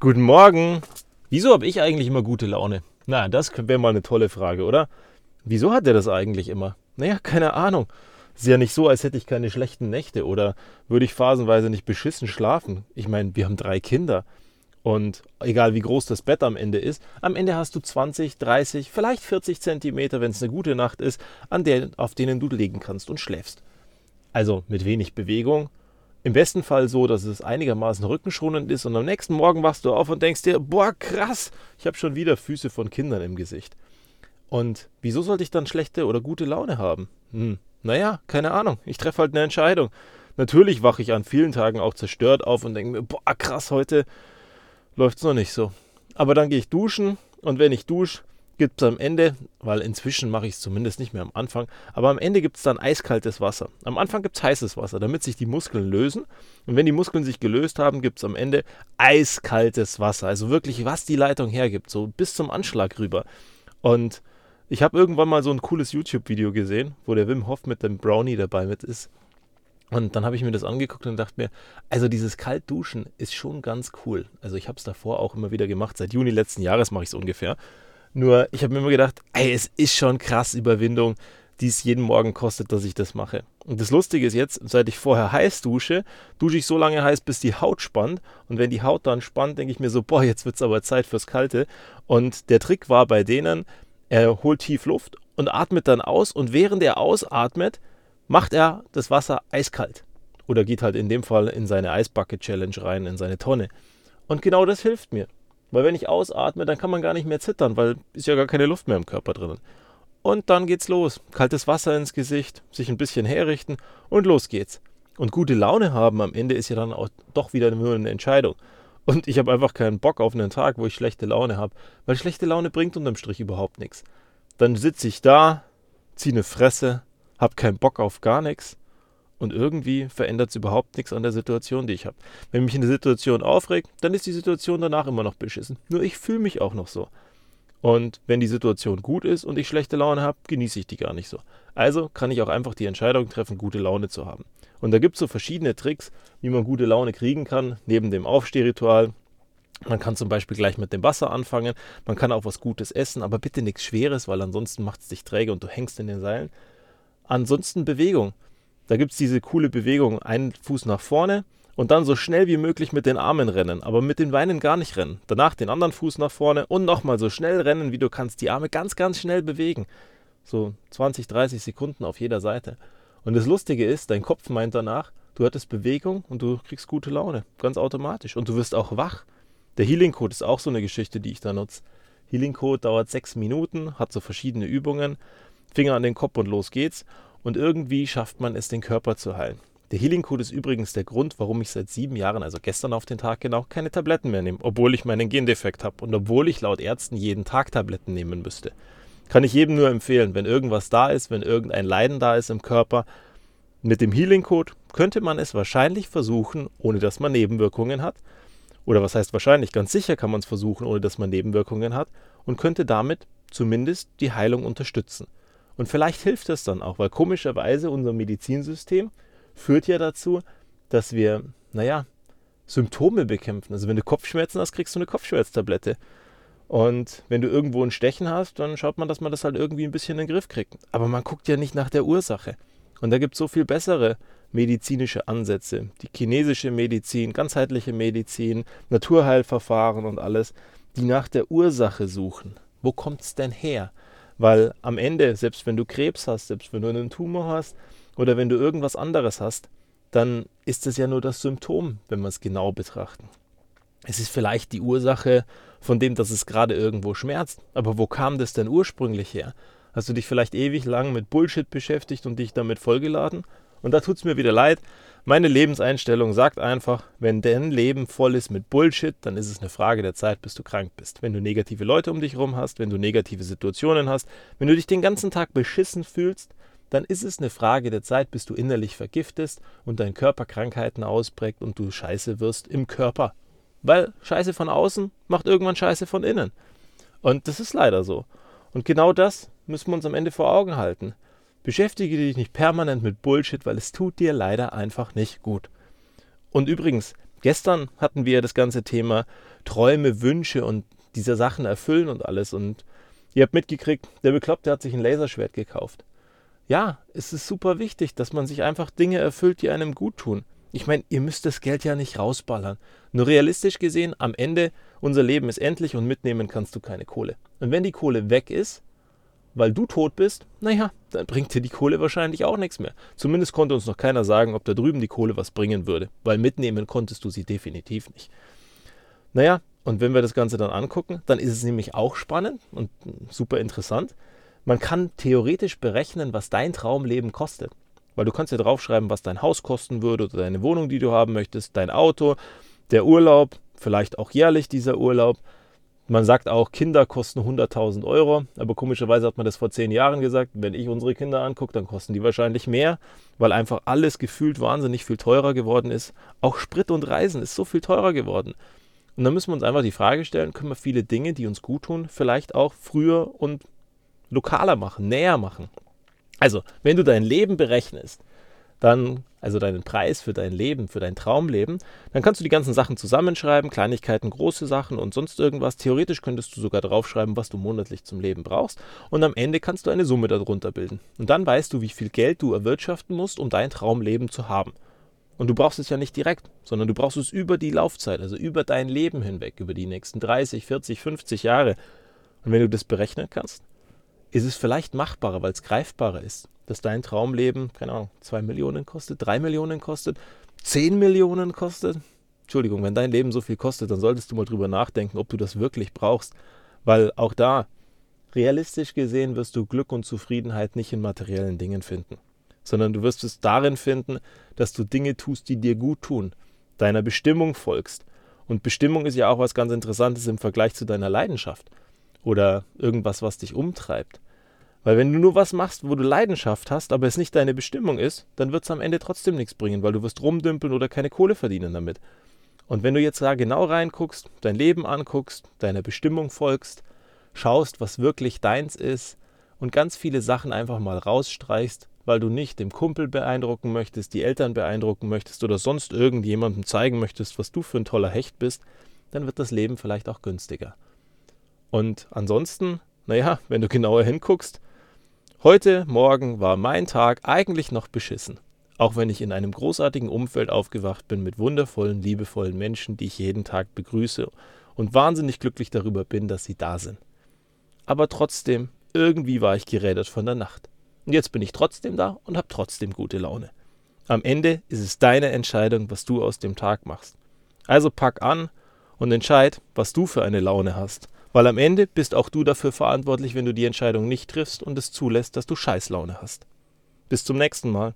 Guten Morgen. Wieso habe ich eigentlich immer gute Laune? Na, das wäre mal eine tolle Frage, oder? Wieso hat er das eigentlich immer? Naja, keine Ahnung. Ist ja nicht so, als hätte ich keine schlechten Nächte oder würde ich phasenweise nicht beschissen schlafen. Ich meine, wir haben drei Kinder. Und egal wie groß das Bett am Ende ist, am Ende hast du 20, 30, vielleicht 40 Zentimeter, wenn es eine gute Nacht ist, an der, auf denen du legen kannst und schläfst. Also mit wenig Bewegung, im besten Fall so, dass es einigermaßen rückenschonend ist und am nächsten Morgen wachst du auf und denkst dir, boah, krass, ich habe schon wieder Füße von Kindern im Gesicht. Und wieso sollte ich dann schlechte oder gute Laune haben? Hm, naja, keine Ahnung, ich treffe halt eine Entscheidung. Natürlich wache ich an vielen Tagen auch zerstört auf und denke mir, boah, krass, heute läuft es noch nicht so. Aber dann gehe ich duschen und wenn ich dusche, gibt es am Ende, weil inzwischen mache ich es zumindest nicht mehr am Anfang, aber am Ende gibt es dann eiskaltes Wasser. Am Anfang gibt es heißes Wasser, damit sich die Muskeln lösen. Und wenn die Muskeln sich gelöst haben, gibt es am Ende eiskaltes Wasser. Also wirklich, was die Leitung hergibt, so bis zum Anschlag rüber. Und ich habe irgendwann mal so ein cooles YouTube-Video gesehen, wo der Wim Hof mit dem Brownie dabei mit ist. Und dann habe ich mir das angeguckt und dachte mir, also dieses Kaltduschen ist schon ganz cool. Also ich habe es davor auch immer wieder gemacht. Seit Juni letzten Jahres mache ich es ungefähr. Nur ich habe mir immer gedacht, ey, es ist schon krass Überwindung, die es jeden Morgen kostet, dass ich das mache. Und das Lustige ist jetzt, seit ich vorher heiß dusche, dusche ich so lange heiß, bis die Haut spannt. Und wenn die Haut dann spannt, denke ich mir so, boah, jetzt wird es aber Zeit fürs Kalte. Und der Trick war bei denen, er holt tief Luft und atmet dann aus. Und während er ausatmet, macht er das Wasser eiskalt. Oder geht halt in dem Fall in seine Eisbucket Challenge rein, in seine Tonne. Und genau das hilft mir. Weil wenn ich ausatme, dann kann man gar nicht mehr zittern, weil ist ja gar keine Luft mehr im Körper drinnen. Und dann geht's los. Kaltes Wasser ins Gesicht, sich ein bisschen herrichten und los geht's. Und gute Laune haben am Ende ist ja dann auch doch wieder nur eine Entscheidung. Und ich habe einfach keinen Bock auf einen Tag, wo ich schlechte Laune habe, weil schlechte Laune bringt unterm Strich überhaupt nichts. Dann sitze ich da, ziehe eine Fresse, habe keinen Bock auf gar nichts und irgendwie verändert es überhaupt nichts an der Situation, die ich habe. Wenn mich eine Situation aufregt, dann ist die Situation danach immer noch beschissen. Nur ich fühle mich auch noch so. Und wenn die Situation gut ist und ich schlechte Laune habe, genieße ich die gar nicht so. Also kann ich auch einfach die Entscheidung treffen, gute Laune zu haben. Und da gibt es so verschiedene Tricks, wie man gute Laune kriegen kann, neben dem Aufstehritual. Man kann zum Beispiel gleich mit dem Wasser anfangen. Man kann auch was Gutes essen, aber bitte nichts Schweres, weil ansonsten macht es dich träge und du hängst in den Seilen. Ansonsten Bewegung. Da gibt es diese coole Bewegung, einen Fuß nach vorne und dann so schnell wie möglich mit den Armen rennen, aber mit den Beinen gar nicht rennen. Danach den anderen Fuß nach vorne und nochmal so schnell rennen, wie du kannst. Die Arme ganz, ganz schnell bewegen. So 20, 30 Sekunden auf jeder Seite. Und das Lustige ist, dein Kopf meint danach, du hattest Bewegung und du kriegst gute Laune. Ganz automatisch. Und du wirst auch wach. Der Healing Code ist auch so eine Geschichte, die ich da nutze. Healing Code dauert sechs Minuten, hat so verschiedene Übungen. Finger an den Kopf und los geht's und irgendwie schafft man es, den Körper zu heilen. Der Healing Code ist übrigens der Grund, warum ich seit sieben Jahren, also gestern auf den Tag genau, keine Tabletten mehr nehme, obwohl ich meinen Gendefekt habe und obwohl ich laut Ärzten jeden Tag Tabletten nehmen müsste. Kann ich jedem nur empfehlen, wenn irgendwas da ist, wenn irgendein Leiden da ist im Körper, mit dem Healing Code könnte man es wahrscheinlich versuchen, ohne dass man Nebenwirkungen hat. Oder was heißt wahrscheinlich? Ganz sicher kann man es versuchen, ohne dass man Nebenwirkungen hat und könnte damit zumindest die Heilung unterstützen. Und vielleicht hilft das dann auch, weil komischerweise unser Medizinsystem führt ja dazu, dass wir, naja, Symptome bekämpfen. Also wenn du Kopfschmerzen hast, kriegst du eine Kopfschmerztablette. Und wenn du irgendwo ein Stechen hast, dann schaut man, dass man das halt irgendwie ein bisschen in den Griff kriegt. Aber man guckt ja nicht nach der Ursache. Und da gibt es so viel bessere medizinische Ansätze. Die chinesische Medizin, ganzheitliche Medizin, Naturheilverfahren und alles, die nach der Ursache suchen. Wo kommt es denn her? Weil am Ende, selbst wenn du Krebs hast, selbst wenn du einen Tumor hast oder wenn du irgendwas anderes hast, dann ist es ja nur das Symptom, wenn wir es genau betrachten. Es ist vielleicht die Ursache von dem, dass es gerade irgendwo schmerzt. Aber wo kam das denn ursprünglich her? Hast du dich vielleicht ewig lang mit Bullshit beschäftigt und dich damit vollgeladen? Und da tut es mir wieder leid. Meine Lebenseinstellung sagt einfach, wenn dein Leben voll ist mit Bullshit, dann ist es eine Frage der Zeit, bis du krank bist. Wenn du negative Leute um dich herum hast, wenn du negative Situationen hast, wenn du dich den ganzen Tag beschissen fühlst, dann ist es eine Frage der Zeit, bis du innerlich vergiftest und dein Körper Krankheiten ausprägt und du scheiße wirst im Körper. Weil Scheiße von außen macht irgendwann Scheiße von innen. Und das ist leider so. Und genau das müssen wir uns am Ende vor Augen halten. Beschäftige dich nicht permanent mit Bullshit, weil es tut dir leider einfach nicht gut. Und übrigens, Gestern hatten wir das ganze Thema Träume, Wünsche und diese Sachen erfüllen und alles. Und ihr habt mitgekriegt, der Bekloppte hat sich ein Laserschwert gekauft. Ja, es ist super wichtig, dass man sich einfach Dinge erfüllt, die einem gut tun. Ich meine, ihr müsst das Geld ja nicht rausballern. Nur realistisch gesehen, am Ende, unser Leben ist endlich und mitnehmen kannst du keine Kohle. Und wenn die Kohle weg ist, weil du tot bist, naja, dann bringt dir die Kohle wahrscheinlich auch nichts mehr. Zumindest konnte uns noch keiner sagen, ob da drüben die Kohle was bringen würde, weil mitnehmen konntest du sie definitiv nicht. Naja, und wenn wir das Ganze dann angucken, dann ist es nämlich auch spannend und super interessant. Man kann theoretisch berechnen, was dein Traumleben kostet. Weil du kannst ja draufschreiben, was dein Haus kosten würde oder deine Wohnung, die du haben möchtest, dein Auto, der Urlaub, vielleicht auch jährlich dieser Urlaub. Man sagt auch, Kinder kosten 100.000 Euro, aber komischerweise hat man das vor zehn Jahren gesagt. Wenn ich unsere Kinder angucke, dann kosten die wahrscheinlich mehr, weil einfach alles gefühlt wahnsinnig viel teurer geworden ist. Auch Sprit und Reisen ist so viel teurer geworden. Und dann müssen wir uns einfach die Frage stellen, können wir viele Dinge, die uns gut tun, vielleicht auch früher und lokaler machen, näher machen. Also, wenn du dein Leben berechnest, dann, also deinen Preis für dein Leben, für dein Traumleben, dann kannst du die ganzen Sachen zusammenschreiben, Kleinigkeiten, große Sachen und sonst irgendwas. Theoretisch könntest du sogar draufschreiben, was du monatlich zum Leben brauchst. Und am Ende kannst du eine Summe darunter bilden. Und dann weißt du, wie viel Geld du erwirtschaften musst, um dein Traumleben zu haben. Und du brauchst es ja nicht direkt, sondern du brauchst es über die Laufzeit, also über dein Leben hinweg, über die nächsten 30, 40, 50 Jahre. Und wenn du das berechnen kannst, ist es vielleicht machbarer, weil es greifbarer ist, dass dein Traumleben, keine Ahnung, 2 Millionen kostet, 3 Millionen kostet, 10 Millionen kostet. Entschuldigung, wenn dein Leben so viel kostet, dann solltest du mal drüber nachdenken, ob du das wirklich brauchst. Weil auch da, realistisch gesehen, wirst du Glück und Zufriedenheit nicht in materiellen Dingen finden, sondern du wirst es darin finden, dass du Dinge tust, die dir gut tun, deiner Bestimmung folgst. Und Bestimmung ist ja auch was ganz Interessantes im Vergleich zu deiner Leidenschaft oder irgendwas, was dich umtreibt. Weil wenn du nur was machst, wo du Leidenschaft hast, aber es nicht deine Bestimmung ist, dann wird es am Ende trotzdem nichts bringen, weil du wirst rumdümpeln oder keine Kohle verdienen damit. Und wenn du jetzt da genau reinguckst, dein Leben anguckst, deiner Bestimmung folgst, schaust, was wirklich deins ist und ganz viele Sachen einfach mal rausstreichst, weil du nicht dem Kumpel beeindrucken möchtest, die Eltern beeindrucken möchtest oder sonst irgendjemandem zeigen möchtest, was du für ein toller Hecht bist, dann wird das Leben vielleicht auch günstiger. Und ansonsten, naja, wenn du genauer hinguckst, heute Morgen war mein Tag eigentlich noch beschissen. Auch wenn ich in einem großartigen Umfeld aufgewacht bin mit wundervollen, liebevollen Menschen, die ich jeden Tag begrüße und wahnsinnig glücklich darüber bin, dass sie da sind. Aber trotzdem, irgendwie war ich gerädert von der Nacht. Und jetzt bin ich trotzdem da und habe trotzdem gute Laune. Am Ende ist es deine Entscheidung, was du aus dem Tag machst. Also pack an und entscheid, was du für eine Laune hast. Weil am Ende bist auch du dafür verantwortlich, wenn du die Entscheidung nicht triffst und es zulässt, dass du Scheißlaune hast. Bis zum nächsten Mal.